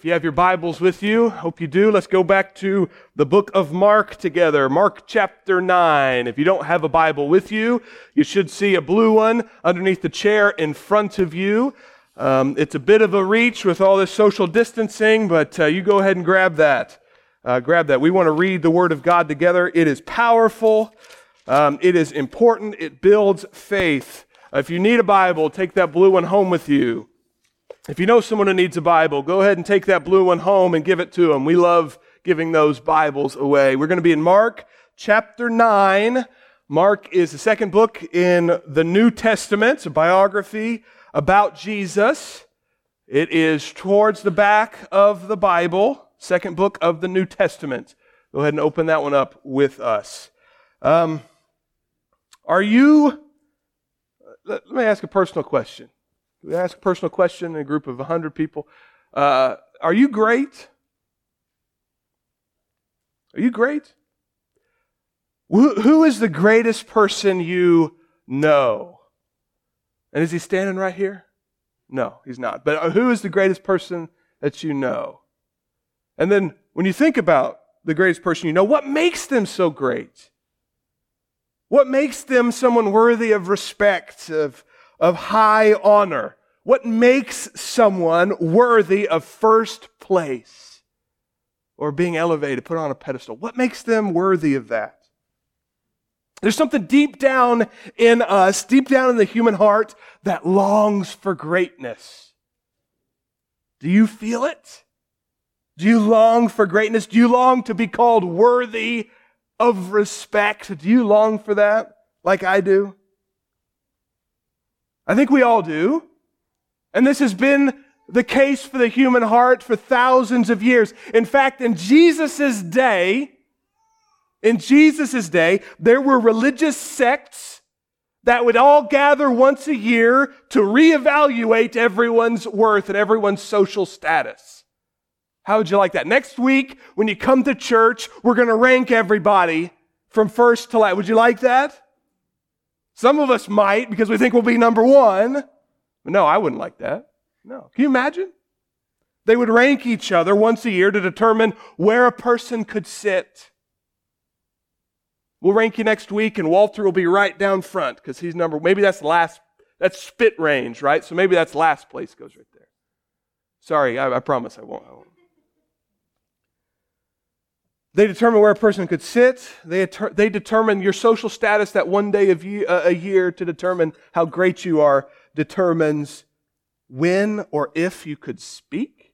If you have your Bibles with you, hope you do, let's go back to the book of Mark together. Mark chapter 9. If you don't have a Bible with you, you should see a blue one underneath the chair in front of you. Um, it's a bit of a reach with all this social distancing, but uh, you go ahead and grab that. Uh, grab that. We want to read the Word of God together. It is powerful, um, it is important, it builds faith. Uh, if you need a Bible, take that blue one home with you. If you know someone who needs a Bible, go ahead and take that blue one home and give it to them. We love giving those Bibles away. We're going to be in Mark chapter 9. Mark is the second book in the New Testament, a biography about Jesus. It is towards the back of the Bible, second book of the New Testament. Go ahead and open that one up with us. Um, are you, let me ask a personal question. We ask a personal question in a group of 100 people. Uh, are you great? Are you great? Who, is the greatest person you know? And is he standing right here? No, he's not. But uh, who is the greatest person that you know? And then when you think about the greatest person you know, what makes them so great? What makes them someone worthy of respect, of, of high honor? What makes someone worthy of first place or being elevated, put on a pedestal? What makes them worthy of that? There's something deep down in us, deep down in the human heart, that longs for greatness. Do you feel it? Do you long for greatness? Do you long to be called worthy of respect? Do you long for that like I do? I think we all do. And this has been the case for the human heart for thousands of years. In fact, in Jesus' day, in Jesus' day, there were religious sects that would all gather once a year to reevaluate everyone's worth and everyone's social status. How would you like that? Next week, when you come to church, we're going to rank everybody from first to last. Would you like that? Some of us might because we think we'll be number one. But no, I wouldn't like that. No. Can you imagine? They would rank each other once a year to determine where a person could sit. We'll rank you next week, and Walter will be right down front because he's number. Maybe that's the last. That's spit range, right? So maybe that's last place goes right there. Sorry, I, I promise I won't, I won't. They determine where a person could sit. They, they determine your social status that one day of year, uh, a year to determine how great you are determines when or if you could speak.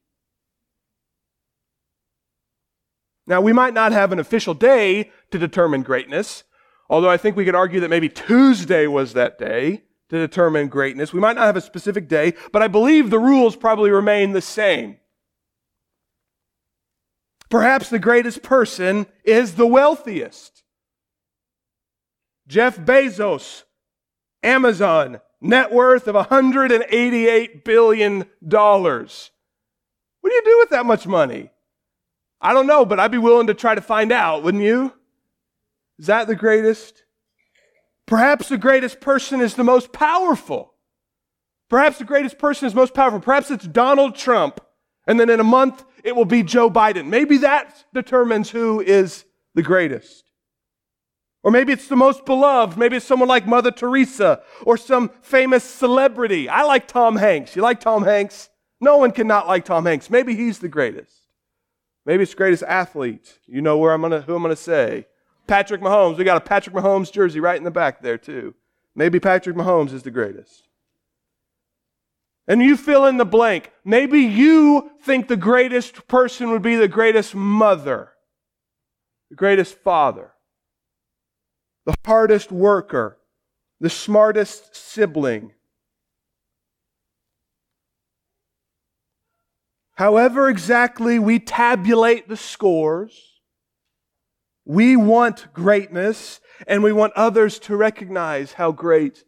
Now, we might not have an official day to determine greatness, although I think we could argue that maybe Tuesday was that day to determine greatness. We might not have a specific day, but I believe the rules probably remain the same. Perhaps the greatest person is the wealthiest. Jeff Bezos, Amazon, net worth of $188 billion. What do you do with that much money? I don't know, but I'd be willing to try to find out, wouldn't you? Is that the greatest? Perhaps the greatest person is the most powerful. Perhaps the greatest person is most powerful. Perhaps it's Donald Trump. And then in a month, it will be Joe Biden. Maybe that determines who is the greatest. Or maybe it's the most beloved. Maybe it's someone like Mother Teresa or some famous celebrity. I like Tom Hanks. You like Tom Hanks? No one cannot like Tom Hanks. Maybe he's the greatest. Maybe it's the greatest athlete. You know where I'm gonna who I'm gonna say. Patrick Mahomes. We got a Patrick Mahomes jersey right in the back there too. Maybe Patrick Mahomes is the greatest. And you fill in the blank. Maybe you think the greatest person would be the greatest mother, the greatest father, the hardest worker, the smartest sibling. However, exactly we tabulate the scores, we want greatness and we want others to recognize how great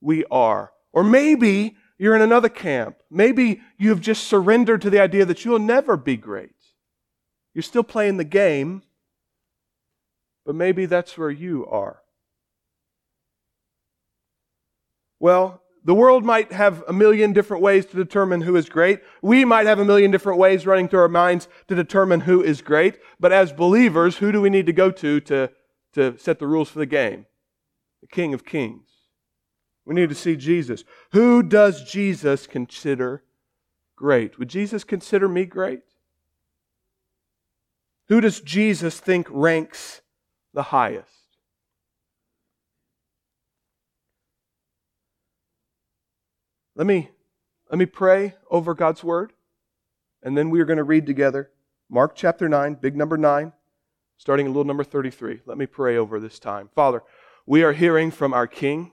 we are. Or maybe you're in another camp. Maybe you've just surrendered to the idea that you'll never be great. You're still playing the game, but maybe that's where you are. Well, The world might have a million different ways to determine who is great. We might have a million different ways running through our minds to determine who is great. But as believers, who do we need to go to to, to set the rules for the game? The King of Kings. We need to see Jesus. Who does Jesus consider great? Would Jesus consider me great? Who does Jesus think ranks the highest? Let me, let me pray over God's word, and then we are going to read together Mark chapter 9, big number 9, starting a little number 33. Let me pray over this time. Father, we are hearing from our King.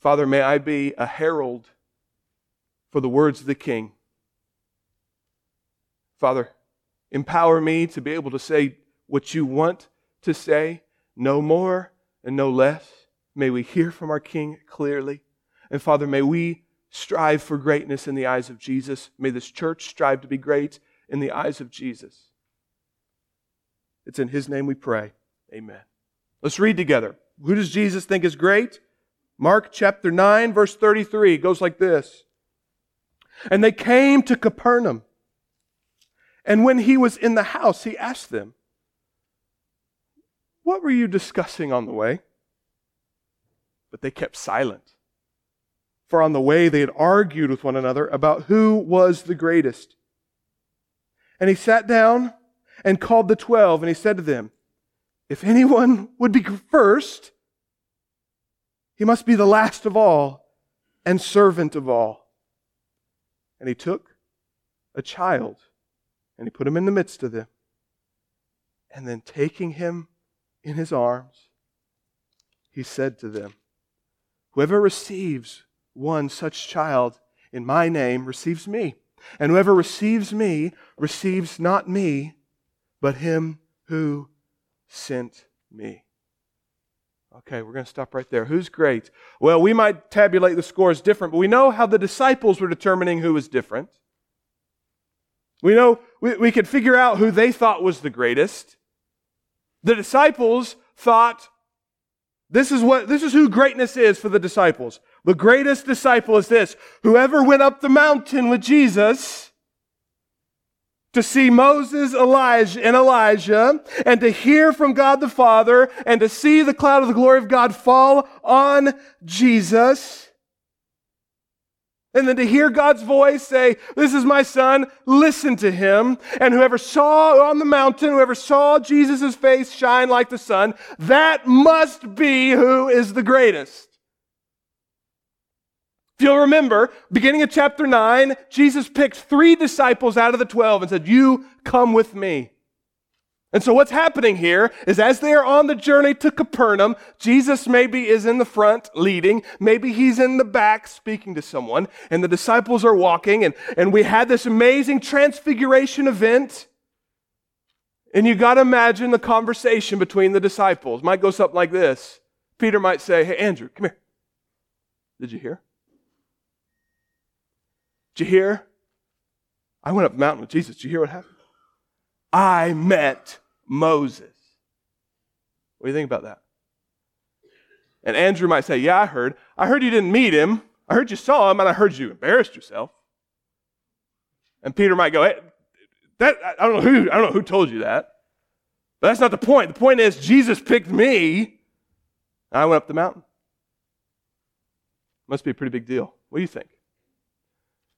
Father, may I be a herald for the words of the King. Father, empower me to be able to say what you want to say, no more and no less. May we hear from our King clearly. And Father, may we strive for greatness in the eyes of Jesus. May this church strive to be great in the eyes of Jesus. It's in His name we pray. Amen. Let's read together. Who does Jesus think is great? Mark chapter 9, verse 33 goes like this. And they came to Capernaum. And when he was in the house, he asked them, What were you discussing on the way? But they kept silent. For on the way they had argued with one another about who was the greatest. And he sat down and called the twelve, and he said to them, If anyone would be first, he must be the last of all and servant of all. And he took a child and he put him in the midst of them. And then taking him in his arms, he said to them, Whoever receives one such child in my name receives me. And whoever receives me receives not me, but him who sent me. Okay, we're going to stop right there. Who's great? Well, we might tabulate the scores different, but we know how the disciples were determining who was different. We know we, we could figure out who they thought was the greatest. The disciples thought this is what this is who greatness is for the disciples. The greatest disciple is this whoever went up the mountain with Jesus to see Moses, Elijah, and Elijah, and to hear from God the Father, and to see the cloud of the glory of God fall on Jesus. And then to hear God's voice say, This is my son, listen to him. And whoever saw on the mountain, whoever saw Jesus' face shine like the sun, that must be who is the greatest. If you'll remember, beginning of chapter 9, Jesus picked three disciples out of the 12 and said, You come with me. And so what's happening here is as they are on the journey to Capernaum, Jesus maybe is in the front leading, maybe he's in the back speaking to someone, and the disciples are walking, and, and we had this amazing transfiguration event. And you got to imagine the conversation between the disciples. Might go something like this. Peter might say, Hey, Andrew, come here. Did you hear? Did you hear? I went up the mountain with Jesus. Did you hear what happened? I met Moses. What do you think about that? And Andrew might say, Yeah, I heard. I heard you didn't meet him. I heard you saw him, and I heard you embarrassed yourself. And Peter might go, hey, that, I don't know who, I don't know who told you that. But that's not the point. The point is Jesus picked me. and I went up the mountain. Must be a pretty big deal. What do you think?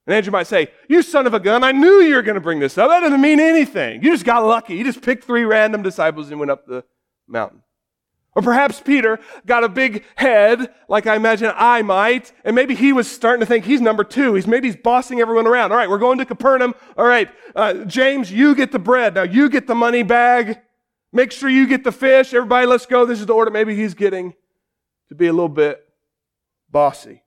And Andrew might say, You son of a gun, I knew you were going to bring this up. That doesn't mean anything. You just got lucky. You just picked three random disciples and went up the mountain. Or perhaps Peter got a big head, like I imagine I might, and maybe he was starting to think he's number two. He's maybe he's bossing everyone around. All right, we're going to Capernaum. All right, uh, James, you get the bread. Now you get the money bag. Make sure you get the fish. Everybody, let's go. This is the order. Maybe he's getting to be a little bit bossy.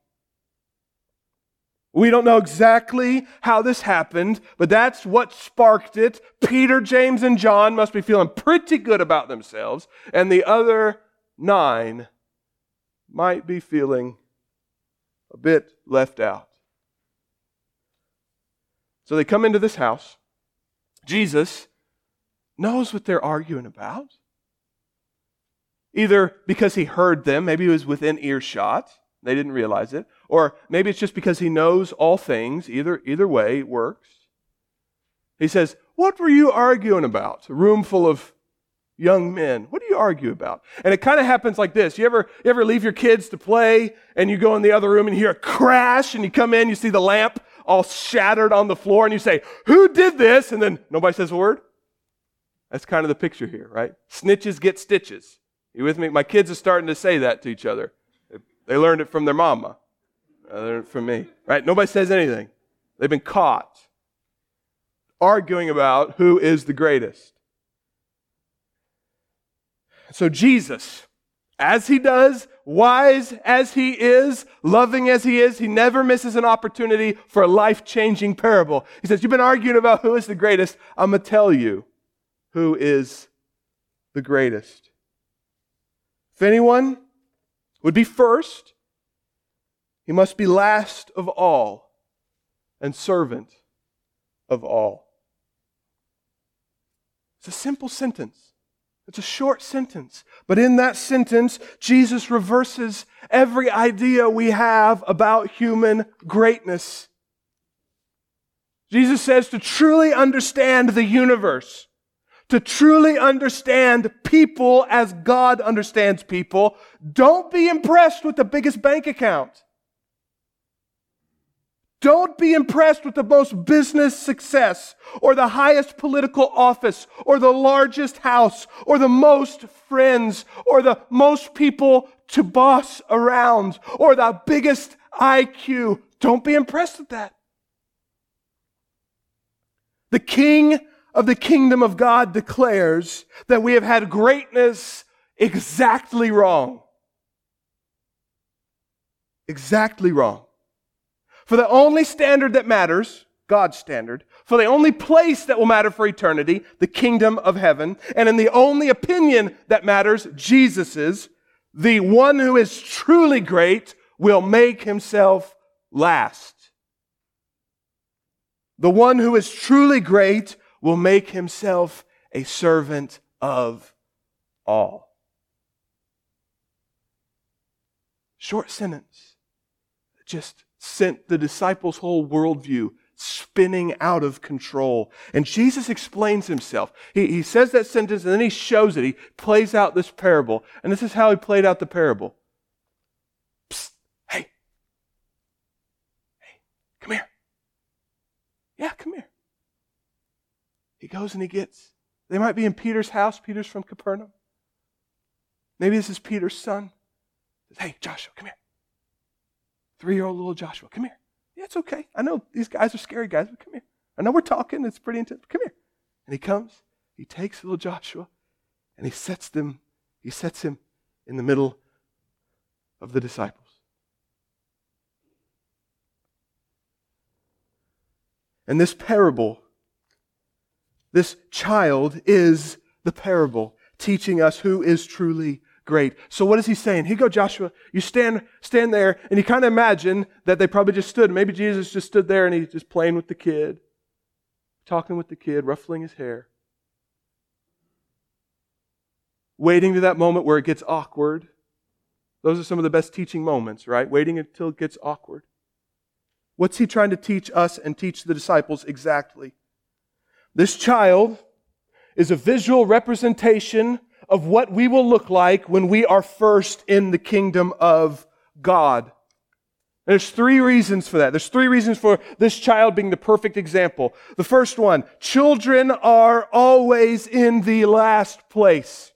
We don't know exactly how this happened, but that's what sparked it. Peter, James, and John must be feeling pretty good about themselves, and the other nine might be feeling a bit left out. So they come into this house. Jesus knows what they're arguing about. Either because he heard them, maybe he was within earshot, They didn't realize it. Or maybe it's just because he knows all things. Either, either way it works. He says, What were you arguing about? A room full of young men. What do you argue about? And it kind of happens like this. You ever, you ever leave your kids to play and you go in the other room and you hear a crash and you come in, you see the lamp all shattered on the floor and you say, Who did this? And then nobody says a word. That's kind of the picture here, right? Snitches get stitches. You with me? My kids are starting to say that to each other. They learned it from their mama. They learned it from me, right? Nobody says anything. They've been caught arguing about who is the greatest. So Jesus, as he does, wise as he is, loving as he is, he never misses an opportunity for a life changing parable. He says, You've been arguing about who is the greatest. I'm going to tell you who is the greatest. If anyone would be first, he must be last of all and servant of all. It's a simple sentence. It's a short sentence. But in that sentence, Jesus reverses every idea we have about human greatness. Jesus says to truly understand the universe, to truly understand people as God understands people, don't be impressed with the biggest bank account. Don't be impressed with the most business success or the highest political office or the largest house or the most friends or the most people to boss around or the biggest IQ. Don't be impressed with that. The king of the kingdom of God declares that we have had greatness exactly wrong. Exactly wrong. For the only standard that matters, God's standard, for the only place that will matter for eternity, the kingdom of heaven, and in the only opinion that matters, Jesus's, the one who is truly great will make himself last. The one who is truly great will make himself a servant of all. Short sentence. Just sent the disciples' whole worldview spinning out of control. And Jesus explains himself. He, he says that sentence and then he shows it. He plays out this parable. And this is how he played out the parable. Psst, hey. Hey, come here. Yeah, come here. He goes and he gets, they might be in Peter's house. Peter's from Capernaum. Maybe this is Peter's son. Hey, Joshua, come here. Three year old little Joshua, come here. Yeah, it's okay. I know these guys are scary guys, but come here. I know we're talking. It's pretty intense. Come here. And he comes, he takes little Joshua, and he sets them, he sets him in the middle of the disciples. And this parable, this child is the parable teaching us who is truly great. So what is he saying? Here go, Joshua. You stand, stand there, and you kind of imagine that they probably just stood. Maybe Jesus just stood there and he's just playing with the kid, talking with the kid, ruffling his hair. Waiting to that moment where it gets awkward. Those are some of the best teaching moments, right? Waiting until it gets awkward. What's he trying to teach us and teach the disciples exactly? This child is a visual representation of what we will look like when we are first in the kingdom of God. There's three reasons for that. There's three reasons for this child being the perfect example. The first one, children are always in the last place.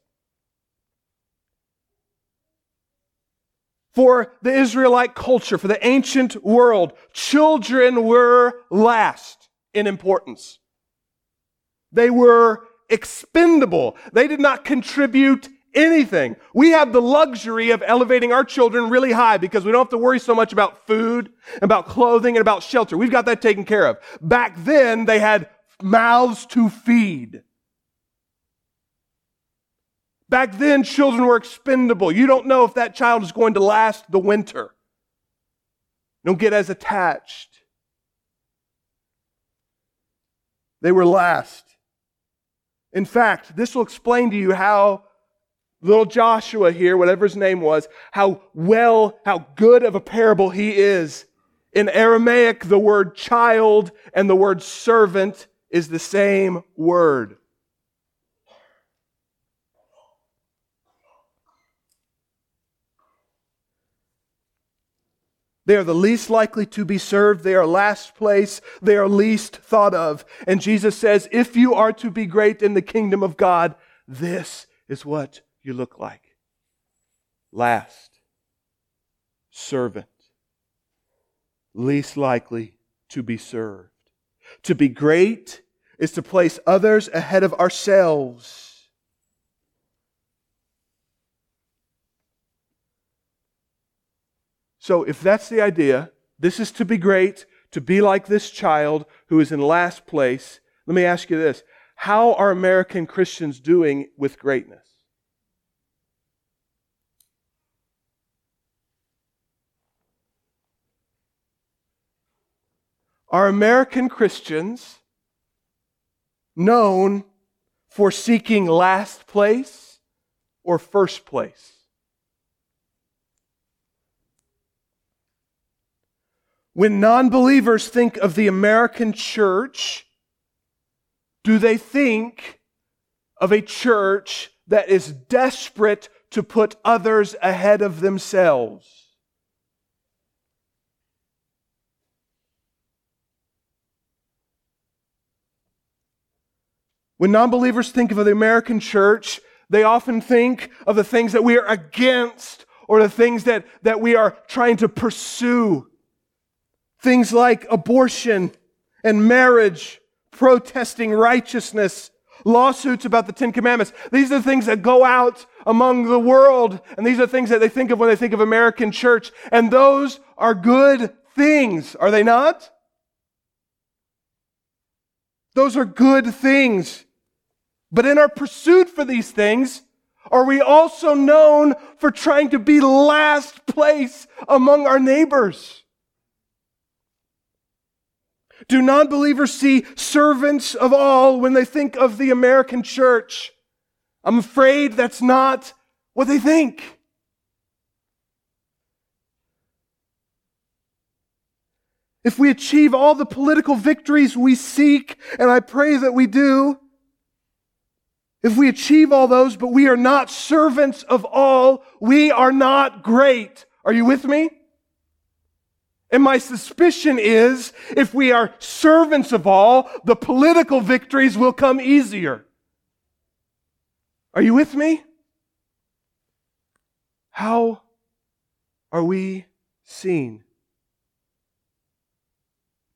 For the Israelite culture, for the ancient world, children were last in importance. They were expendable. They did not contribute anything. We have the luxury of elevating our children really high because we don't have to worry so much about food, about clothing, and about shelter. We've got that taken care of. Back then, they had mouths to feed. Back then, children were expendable. You don't know if that child is going to last the winter. Don't get as attached. They were last. In fact, this will explain to you how little Joshua here, whatever his name was, how well, how good of a parable he is. In Aramaic, the word child and the word servant is the same word. They are the least likely to be served. They are last place. They are least thought of. And Jesus says, if you are to be great in the kingdom of God, this is what you look like. Last. Servant. Least likely to be served. To be great is to place others ahead of ourselves. So, if that's the idea, this is to be great, to be like this child who is in last place. Let me ask you this How are American Christians doing with greatness? Are American Christians known for seeking last place or first place? When non believers think of the American church, do they think of a church that is desperate to put others ahead of themselves? When non believers think of the American church, they often think of the things that we are against or the things that, that we are trying to pursue. Things like abortion and marriage, protesting righteousness, lawsuits about the Ten Commandments. These are things that go out among the world, and these are things that they think of when they think of American church. And those are good things, are they not? Those are good things. But in our pursuit for these things, are we also known for trying to be last place among our neighbors? Do non believers see servants of all when they think of the American church? I'm afraid that's not what they think. If we achieve all the political victories we seek, and I pray that we do, if we achieve all those, but we are not servants of all, we are not great. Are you with me? And my suspicion is if we are servants of all, the political victories will come easier. Are you with me? How are we seen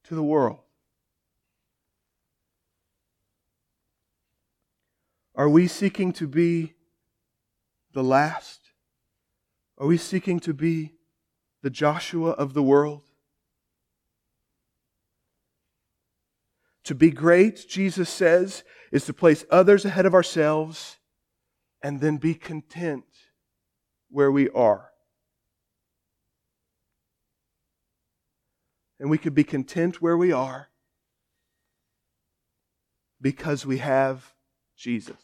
to the world? Are we seeking to be the last? Are we seeking to be the Joshua of the world? To be great, Jesus says, is to place others ahead of ourselves and then be content where we are. And we could be content where we are because we have Jesus.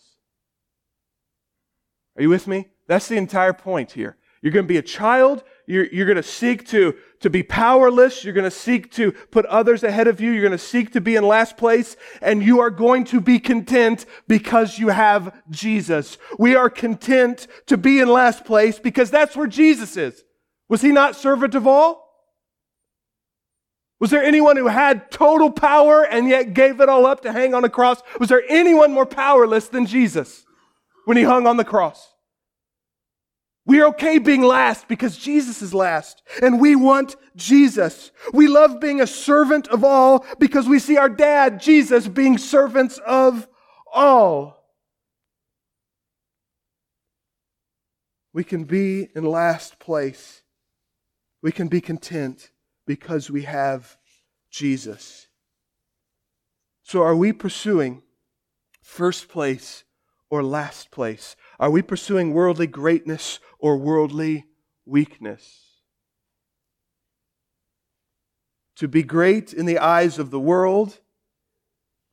Are you with me? That's the entire point here. You're going to be a child. You're, you're going to seek to, to be powerless. You're going to seek to put others ahead of you. You're going to seek to be in last place. And you are going to be content because you have Jesus. We are content to be in last place because that's where Jesus is. Was he not servant of all? Was there anyone who had total power and yet gave it all up to hang on a cross? Was there anyone more powerless than Jesus when he hung on the cross? We are okay being last because Jesus is last and we want Jesus. We love being a servant of all because we see our dad, Jesus, being servants of all. We can be in last place. We can be content because we have Jesus. So, are we pursuing first place or last place? Are we pursuing worldly greatness or worldly weakness? To be great in the eyes of the world,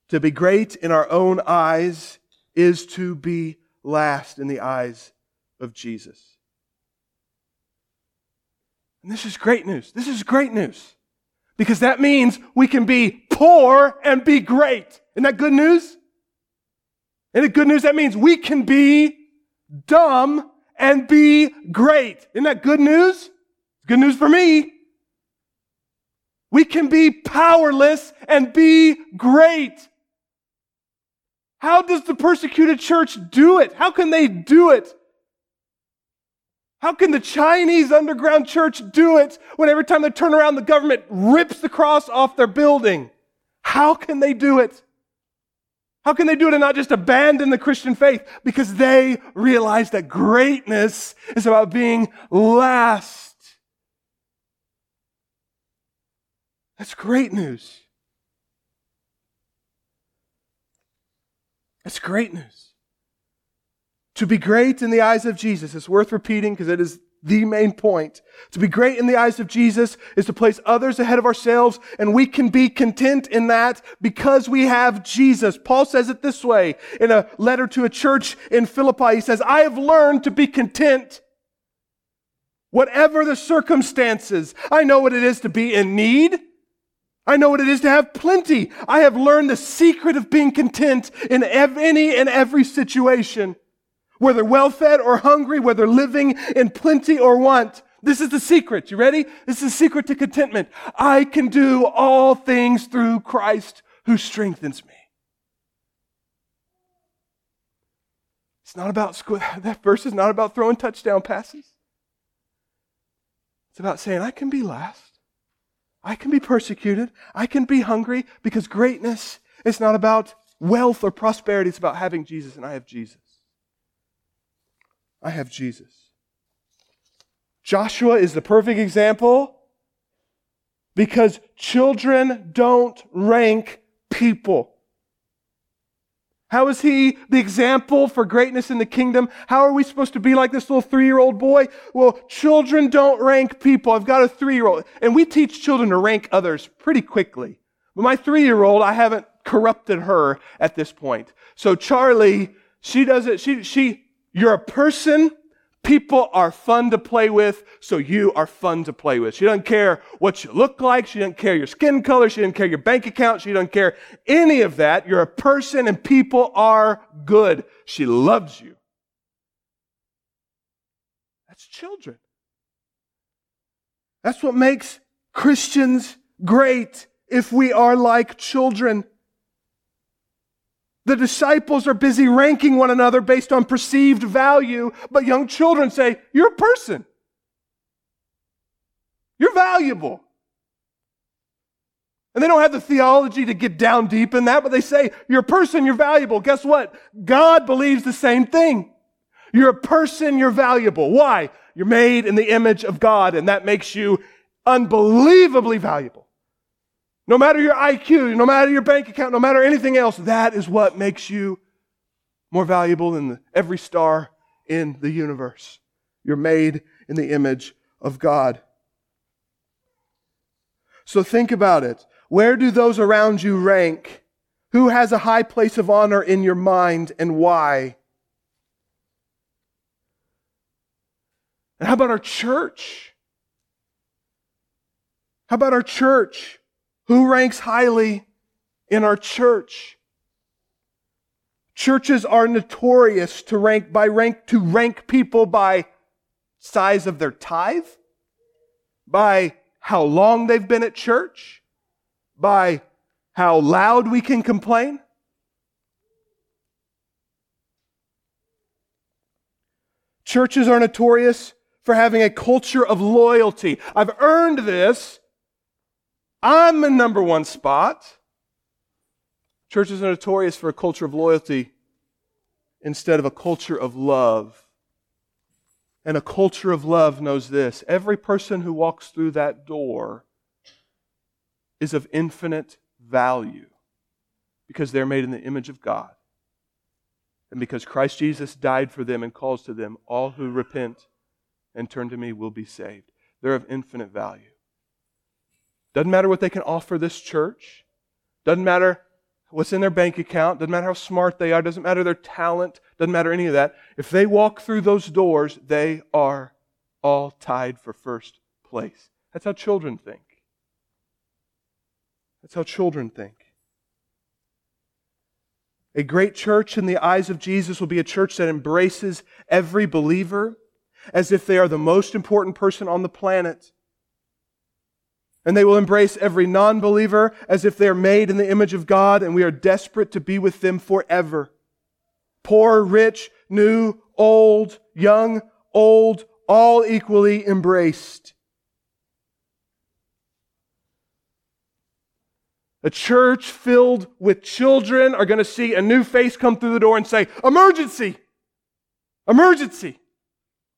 to be great in our own eyes, is to be last in the eyes of Jesus. And this is great news. This is great news. Because that means we can be poor and be great. Isn't that good news? And the good news, that means we can be dumb and be great. Isn't that good news? Good news for me. We can be powerless and be great. How does the persecuted church do it? How can they do it? How can the Chinese underground church do it when every time they turn around, the government rips the cross off their building? How can they do it? How can they do it and not just abandon the Christian faith? Because they realize that greatness is about being last. That's great news. That's great news. To be great in the eyes of Jesus, it's worth repeating because it is the main point. To be great in the eyes of Jesus is to place others ahead of ourselves, and we can be content in that because we have Jesus. Paul says it this way in a letter to a church in Philippi. He says, I have learned to be content whatever the circumstances. I know what it is to be in need. I know what it is to have plenty. I have learned the secret of being content in any and every situation whether well fed or hungry, whether living in plenty or want. This is the secret. You ready? This is the secret to contentment. I can do all things through Christ who strengthens me. It's not about, that verse is not about throwing touchdown passes. It's about saying, I can be last. I can be persecuted. I can be hungry because greatness is not about wealth or prosperity. It's about having Jesus, and I have Jesus. I have Jesus. Joshua is the perfect example because children don't rank people. How is he the example for greatness in the kingdom? How are we supposed to be like this little three year old boy? Well, children don't rank people. I've got a three year old, and we teach children to rank others pretty quickly. But my three year old, I haven't corrupted her at this point. So Charlie, she doesn't, she, she, you're a person. People are fun to play with, so you are fun to play with. She doesn't care what you look like. She doesn't care your skin color. She doesn't care your bank account. She doesn't care any of that. You're a person and people are good. She loves you. That's children. That's what makes Christians great if we are like children. The disciples are busy ranking one another based on perceived value, but young children say, You're a person. You're valuable. And they don't have the theology to get down deep in that, but they say, You're a person, you're valuable. Guess what? God believes the same thing. You're a person, you're valuable. Why? You're made in the image of God, and that makes you unbelievably valuable. No matter your IQ, no matter your bank account, no matter anything else, that is what makes you more valuable than every star in the universe. You're made in the image of God. So think about it. Where do those around you rank? Who has a high place of honor in your mind and why? And how about our church? How about our church? Who ranks highly in our church? Churches are notorious to rank by rank to rank people by size of their tithe, by how long they've been at church, by how loud we can complain. Churches are notorious for having a culture of loyalty. I've earned this I'm the number one spot. Churches are notorious for a culture of loyalty instead of a culture of love. And a culture of love knows this every person who walks through that door is of infinite value because they're made in the image of God. And because Christ Jesus died for them and calls to them, all who repent and turn to me will be saved. They're of infinite value. Doesn't matter what they can offer this church. Doesn't matter what's in their bank account, doesn't matter how smart they are, doesn't matter their talent, doesn't matter any of that. If they walk through those doors, they are all tied for first place. That's how children think. That's how children think. A great church in the eyes of Jesus will be a church that embraces every believer as if they are the most important person on the planet. And they will embrace every non believer as if they are made in the image of God and we are desperate to be with them forever. Poor, rich, new, old, young, old, all equally embraced. A church filled with children are going to see a new face come through the door and say, Emergency! Emergency!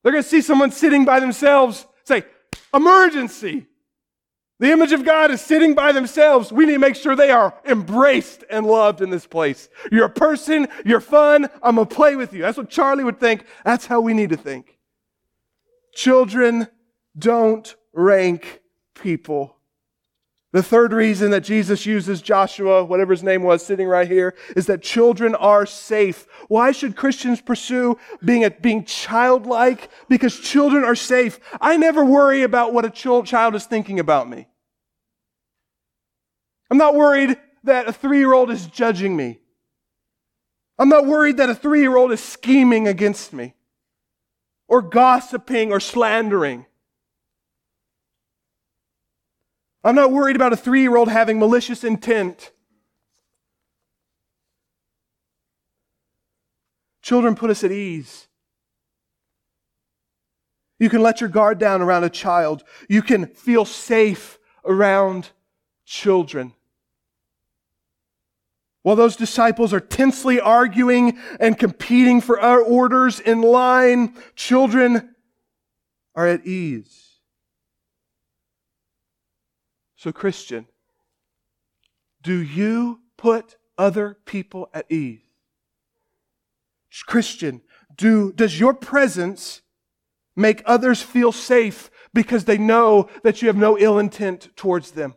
They're going to see someone sitting by themselves say, Emergency! The image of God is sitting by themselves. We need to make sure they are embraced and loved in this place. You're a person, you're fun, I'm going to play with you. That's what Charlie would think. That's how we need to think. Children don't rank people. The third reason that Jesus uses Joshua, whatever his name was, sitting right here, is that children are safe. Why should Christians pursue being, a, being childlike? Because children are safe. I never worry about what a child is thinking about me. I'm not worried that a three year old is judging me. I'm not worried that a three year old is scheming against me or gossiping or slandering. I'm not worried about a three year old having malicious intent. Children put us at ease. You can let your guard down around a child. You can feel safe around children. While those disciples are tensely arguing and competing for our orders in line, children are at ease. So, Christian, do you put other people at ease? Christian, do, does your presence make others feel safe because they know that you have no ill intent towards them?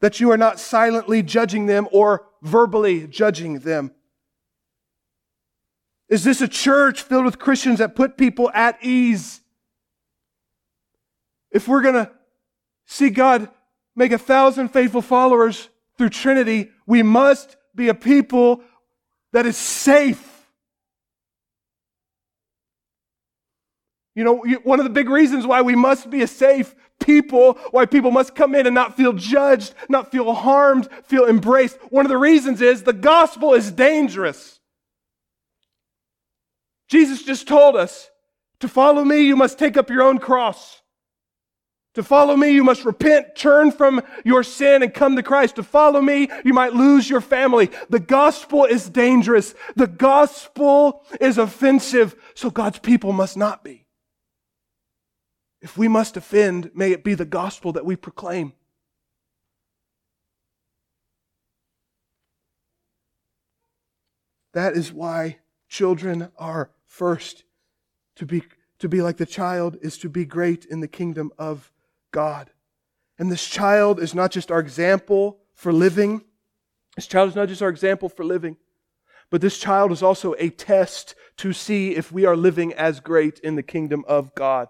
That you are not silently judging them or verbally judging them? Is this a church filled with Christians that put people at ease? If we're going to see God make a thousand faithful followers through Trinity, we must be a people that is safe. You know, one of the big reasons why we must be a safe people, why people must come in and not feel judged, not feel harmed, feel embraced. One of the reasons is the gospel is dangerous. Jesus just told us to follow me, you must take up your own cross. To follow me, you must repent, turn from your sin, and come to Christ. To follow me, you might lose your family. The gospel is dangerous. The gospel is offensive, so God's people must not be. If we must offend, may it be the gospel that we proclaim. That is why children are first. To be, to be like the child is to be great in the kingdom of God. And this child is not just our example for living. This child is not just our example for living, but this child is also a test to see if we are living as great in the kingdom of God.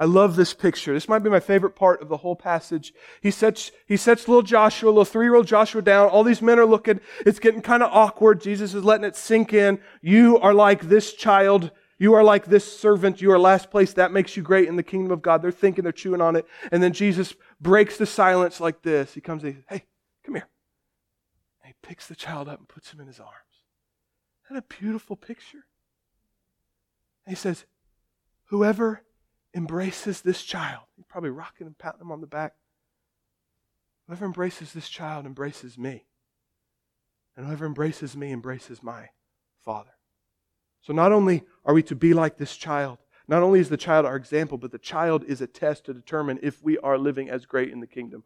I love this picture. This might be my favorite part of the whole passage. He sets, he sets little Joshua, little three year old Joshua down. All these men are looking. It's getting kind of awkward. Jesus is letting it sink in. You are like this child you are like this servant. You are last place. That makes you great in the kingdom of God. They're thinking, they're chewing on it. And then Jesus breaks the silence like this. He comes and he says, Hey, come here. And he picks the child up and puts him in his arms. Isn't that a beautiful picture? And he says, Whoever embraces this child, he's probably rocking and patting him on the back. Whoever embraces this child embraces me. And whoever embraces me embraces my Father. So not only are we to be like this child, not only is the child our example, but the child is a test to determine if we are living as great in the kingdom.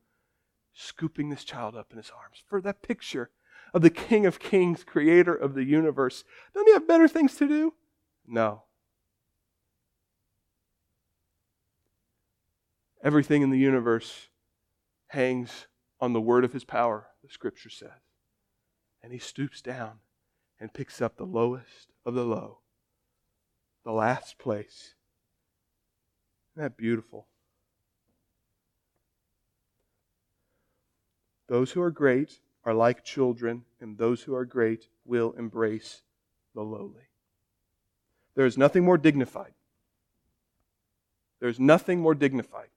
Scooping this child up in his arms. For that picture of the King of Kings, creator of the universe. Don't he have better things to do? No. Everything in the universe hangs on the word of his power, the scripture says. And he stoops down and picks up the lowest of the low, the last place. Isn't that beautiful? Those who are great are like children, and those who are great will embrace the lowly. There is nothing more dignified. There's nothing more dignified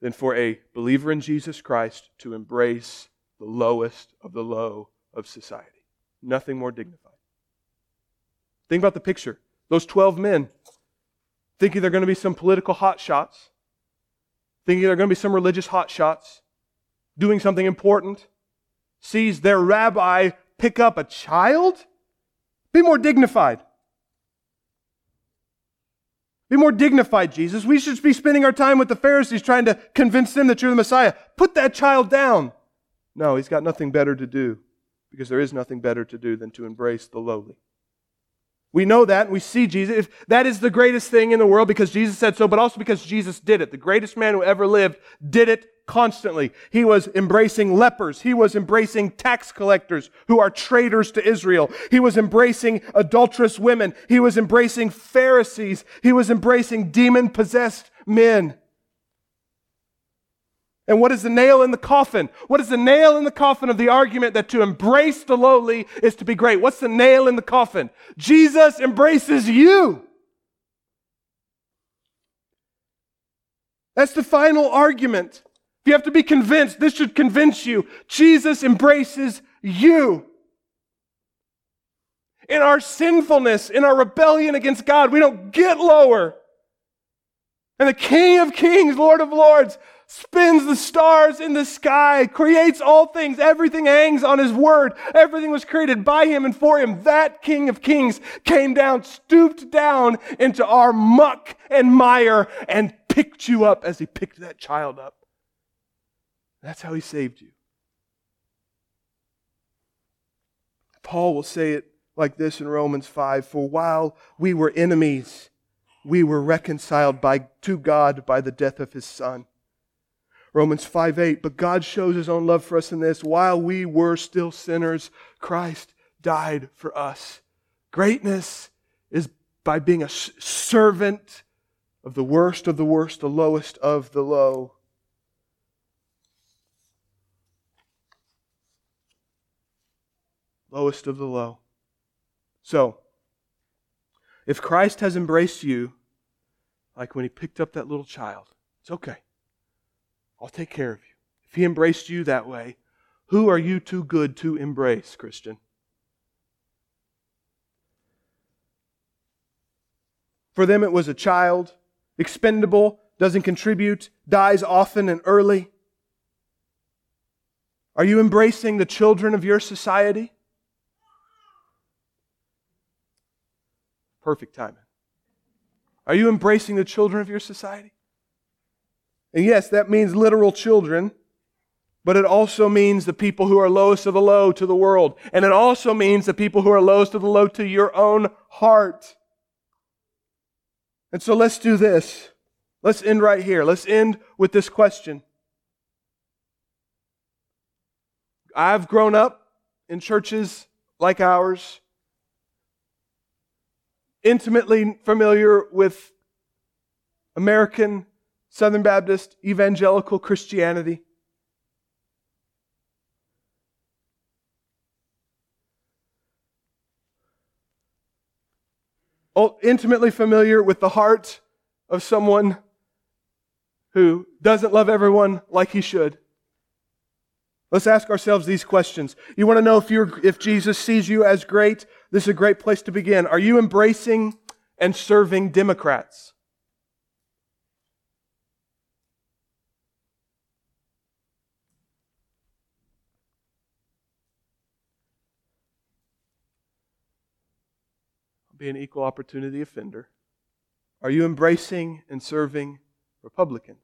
than for a believer in Jesus Christ to embrace the lowest of the low of society. Nothing more dignified. Think about the picture. Those 12 men thinking they're going to be some political hotshots, thinking they're going to be some religious hotshots, doing something important, sees their rabbi pick up a child? Be more dignified. Be more dignified, Jesus. We should be spending our time with the Pharisees trying to convince them that you're the Messiah. Put that child down. No, he's got nothing better to do because there is nothing better to do than to embrace the lowly. We know that and we see Jesus. If that is the greatest thing in the world because Jesus said so, but also because Jesus did it. The greatest man who ever lived did it constantly. He was embracing lepers. He was embracing tax collectors who are traitors to Israel. He was embracing adulterous women. He was embracing Pharisees. He was embracing demon possessed men. And what is the nail in the coffin? What is the nail in the coffin of the argument that to embrace the lowly is to be great? What's the nail in the coffin? Jesus embraces you. That's the final argument. If you have to be convinced, this should convince you. Jesus embraces you. In our sinfulness, in our rebellion against God, we don't get lower. And the King of Kings, Lord of Lords, spins the stars in the sky, creates all things. Everything hangs on his word. Everything was created by him and for him. That King of Kings came down, stooped down into our muck and mire, and picked you up as he picked that child up. That's how he saved you. Paul will say it like this in Romans 5 For while we were enemies, we were reconciled by, to God by the death of his Son. Romans 5 8, but God shows his own love for us in this while we were still sinners, Christ died for us. Greatness is by being a servant of the worst of the worst, the lowest of the low. Lowest of the low. So, if Christ has embraced you, like when he picked up that little child, it's okay. I'll take care of you. If he embraced you that way, who are you too good to embrace, Christian? For them, it was a child, expendable, doesn't contribute, dies often and early. Are you embracing the children of your society? Perfect timing. Are you embracing the children of your society? And yes, that means literal children, but it also means the people who are lowest of the low to the world. And it also means the people who are lowest of the low to your own heart. And so let's do this. Let's end right here. Let's end with this question. I've grown up in churches like ours, intimately familiar with American Southern Baptist evangelical Christianity. Oh, intimately familiar with the heart of someone who doesn't love everyone like he should. Let's ask ourselves these questions. You want to know if, you're, if Jesus sees you as great? This is a great place to begin. Are you embracing and serving Democrats? be an equal opportunity offender? Are you embracing and serving Republicans?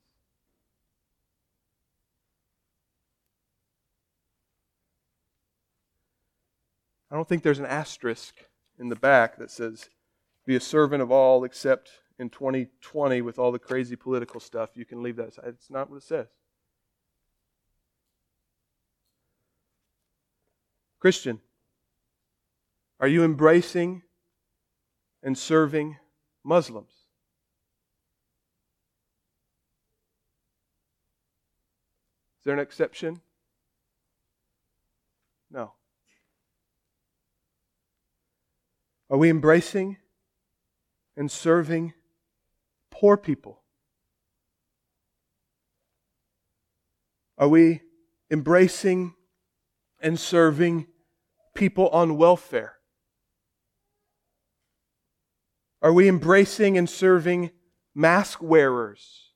I don't think there's an asterisk in the back that says, be a servant of all except in 2020 with all the crazy political stuff. You can leave that aside. It's not what it says. Christian, are you embracing and serving Muslims? Is there an exception? No. Are we embracing and serving poor people? Are we embracing and serving people on welfare? Are we embracing and serving mask wearers?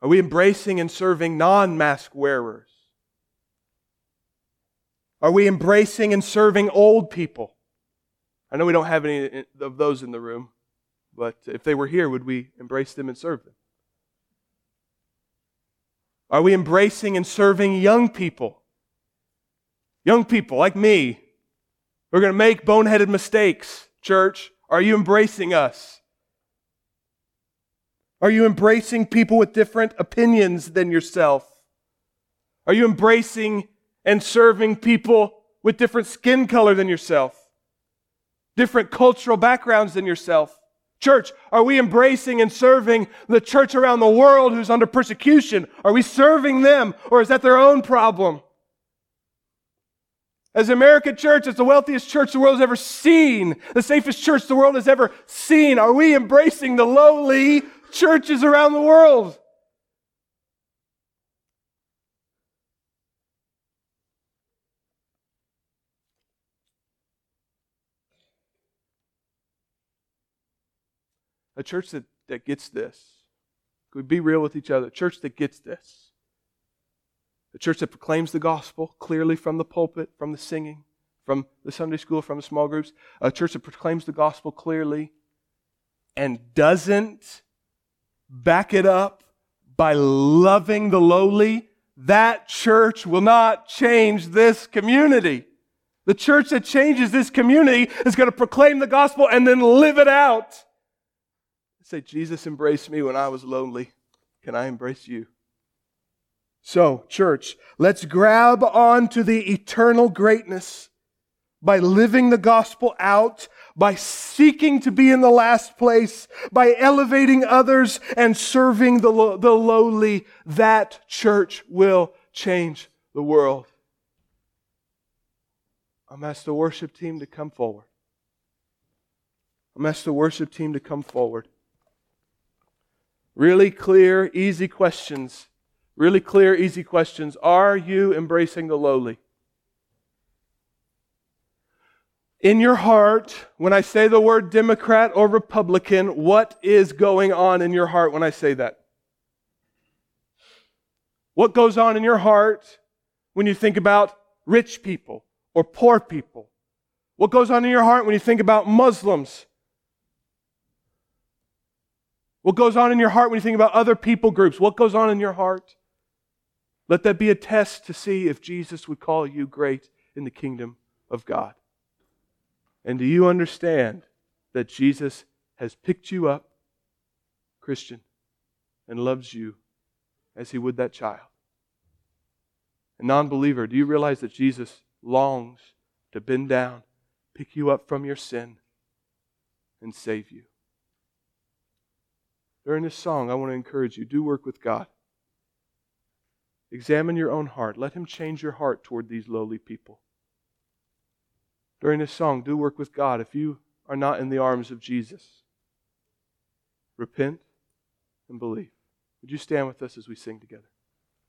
Are we embracing and serving non mask wearers? Are we embracing and serving old people? I know we don't have any of those in the room, but if they were here, would we embrace them and serve them? Are we embracing and serving young people? Young people like me, we're going to make boneheaded mistakes, church. Are you embracing us? Are you embracing people with different opinions than yourself? Are you embracing and serving people with different skin color than yourself, different cultural backgrounds than yourself. Church, are we embracing and serving the church around the world who's under persecution? Are we serving them or is that their own problem? As American church, it's the wealthiest church the world has ever seen, the safest church the world has ever seen. Are we embracing the lowly churches around the world? A church that, that gets this. Could be real with each other? A church that gets this. A church that proclaims the gospel clearly from the pulpit, from the singing, from the Sunday school, from the small groups. A church that proclaims the gospel clearly and doesn't back it up by loving the lowly. That church will not change this community. The church that changes this community is going to proclaim the gospel and then live it out. Say, Jesus embraced me when I was lonely. Can I embrace you? So, church, let's grab on to the eternal greatness by living the gospel out, by seeking to be in the last place, by elevating others and serving the, lo- the lowly. That church will change the world. I'm asked the worship team to come forward. I'm asked the worship team to come forward. Really clear, easy questions. Really clear, easy questions. Are you embracing the lowly? In your heart, when I say the word Democrat or Republican, what is going on in your heart when I say that? What goes on in your heart when you think about rich people or poor people? What goes on in your heart when you think about Muslims what goes on in your heart when you think about other people groups? What goes on in your heart? Let that be a test to see if Jesus would call you great in the kingdom of God. And do you understand that Jesus has picked you up, Christian, and loves you as he would that child? A non believer, do you realize that Jesus longs to bend down, pick you up from your sin, and save you? During this song, I want to encourage you do work with God. Examine your own heart. Let Him change your heart toward these lowly people. During this song, do work with God if you are not in the arms of Jesus. Repent and believe. Would you stand with us as we sing together?